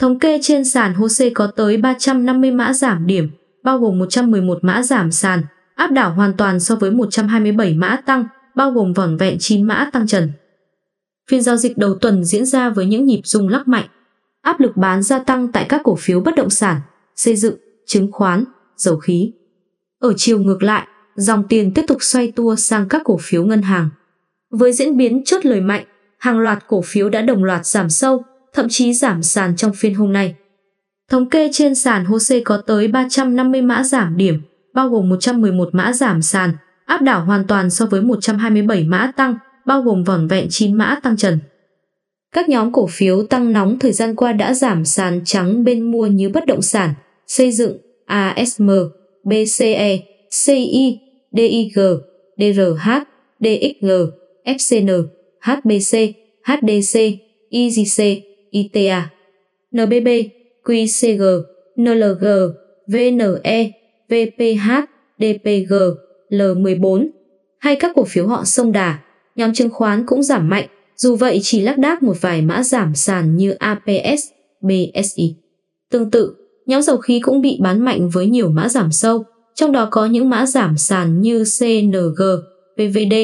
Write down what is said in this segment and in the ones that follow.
Thống kê trên sàn HOSE có tới 350 mã giảm điểm, bao gồm 111 mã giảm sàn, áp đảo hoàn toàn so với 127 mã tăng, bao gồm vỏn vẹn 9 mã tăng trần. Phiên giao dịch đầu tuần diễn ra với những nhịp rung lắc mạnh. Áp lực bán gia tăng tại các cổ phiếu bất động sản, xây dựng, chứng khoán, dầu khí. Ở chiều ngược lại, dòng tiền tiếp tục xoay tua sang các cổ phiếu ngân hàng. Với diễn biến chốt lời mạnh, hàng loạt cổ phiếu đã đồng loạt giảm sâu, thậm chí giảm sàn trong phiên hôm nay. Thống kê trên sàn HOSE có tới 350 mã giảm điểm, bao gồm 111 mã giảm sàn, áp đảo hoàn toàn so với 127 mã tăng, bao gồm vỏn vẹn 9 mã tăng trần. Các nhóm cổ phiếu tăng nóng thời gian qua đã giảm sàn trắng bên mua như bất động sản, xây dựng, ASM, BCE, CI, DIG, DRH, DXG, FCN, HBC, HDC, IGC, ITA, NBB, QCG, NLG, VNE, VPH, DPG, L14 hay các cổ phiếu họ sông đà, nhóm chứng khoán cũng giảm mạnh, dù vậy chỉ lác đác một vài mã giảm sàn như APS, BSI. Tương tự, nhóm dầu khí cũng bị bán mạnh với nhiều mã giảm sâu, trong đó có những mã giảm sàn như CNG, PVD,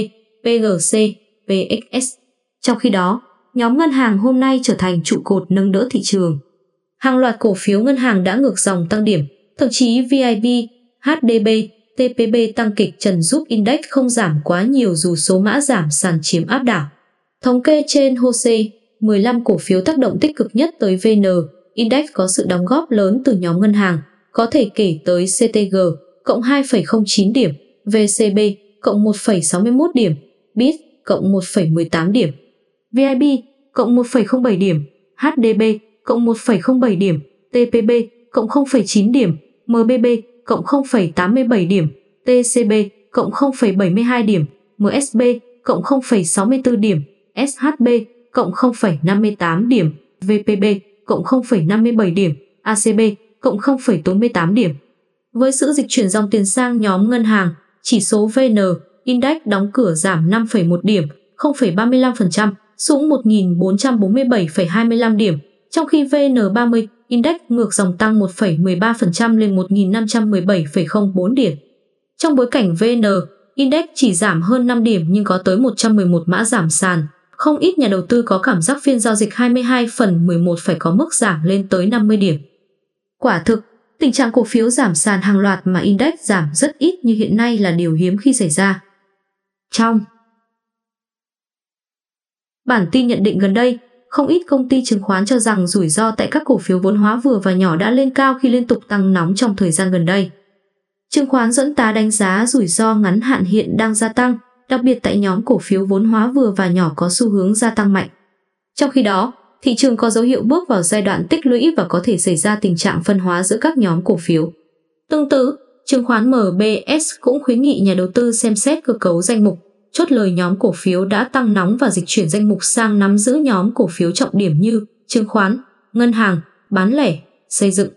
PGC, PXS. Trong khi đó, nhóm ngân hàng hôm nay trở thành trụ cột nâng đỡ thị trường. Hàng loạt cổ phiếu ngân hàng đã ngược dòng tăng điểm, thậm chí VIB, HDB, TPB tăng kịch trần giúp index không giảm quá nhiều dù số mã giảm sàn chiếm áp đảo. Thống kê trên HOSE, 15 cổ phiếu tác động tích cực nhất tới VN, index có sự đóng góp lớn từ nhóm ngân hàng, có thể kể tới CTG, cộng 2,09 điểm, VCB, cộng 1,61 điểm, BIT, cộng 1,18 điểm, VIB, cộng 1,07 điểm, HDB, cộng 1,07 điểm, TPB, cộng 0,9 điểm, MBB, cộng 0,87 điểm, TCB, cộng 0,72 điểm, MSB, cộng 0,64 điểm, SHB, cộng 0,58 điểm, VPB, cộng 0,57 điểm, ACB, cộng 0,48 điểm. Với sự dịch chuyển dòng tiền sang nhóm ngân hàng, chỉ số VN Index đóng cửa giảm 5,1 điểm, 0,35%, xuống 1.447,25 điểm, trong khi VN30 Index ngược dòng tăng 1,13% lên 1.517,04 điểm. Trong bối cảnh VN Index chỉ giảm hơn 5 điểm nhưng có tới 111 mã giảm sàn, không ít nhà đầu tư có cảm giác phiên giao dịch 22 phần 11 phải có mức giảm lên tới 50 điểm. Quả thực, tình trạng cổ phiếu giảm sàn hàng loạt mà index giảm rất ít như hiện nay là điều hiếm khi xảy ra. Trong bản tin nhận định gần đây, không ít công ty chứng khoán cho rằng rủi ro tại các cổ phiếu vốn hóa vừa và nhỏ đã lên cao khi liên tục tăng nóng trong thời gian gần đây. Chứng khoán dẫn tá đánh giá rủi ro ngắn hạn hiện đang gia tăng, đặc biệt tại nhóm cổ phiếu vốn hóa vừa và nhỏ có xu hướng gia tăng mạnh. Trong khi đó, thị trường có dấu hiệu bước vào giai đoạn tích lũy và có thể xảy ra tình trạng phân hóa giữa các nhóm cổ phiếu. Tương tự, chứng khoán MBS cũng khuyến nghị nhà đầu tư xem xét cơ cấu danh mục, chốt lời nhóm cổ phiếu đã tăng nóng và dịch chuyển danh mục sang nắm giữ nhóm cổ phiếu trọng điểm như chứng khoán, ngân hàng, bán lẻ, xây dựng.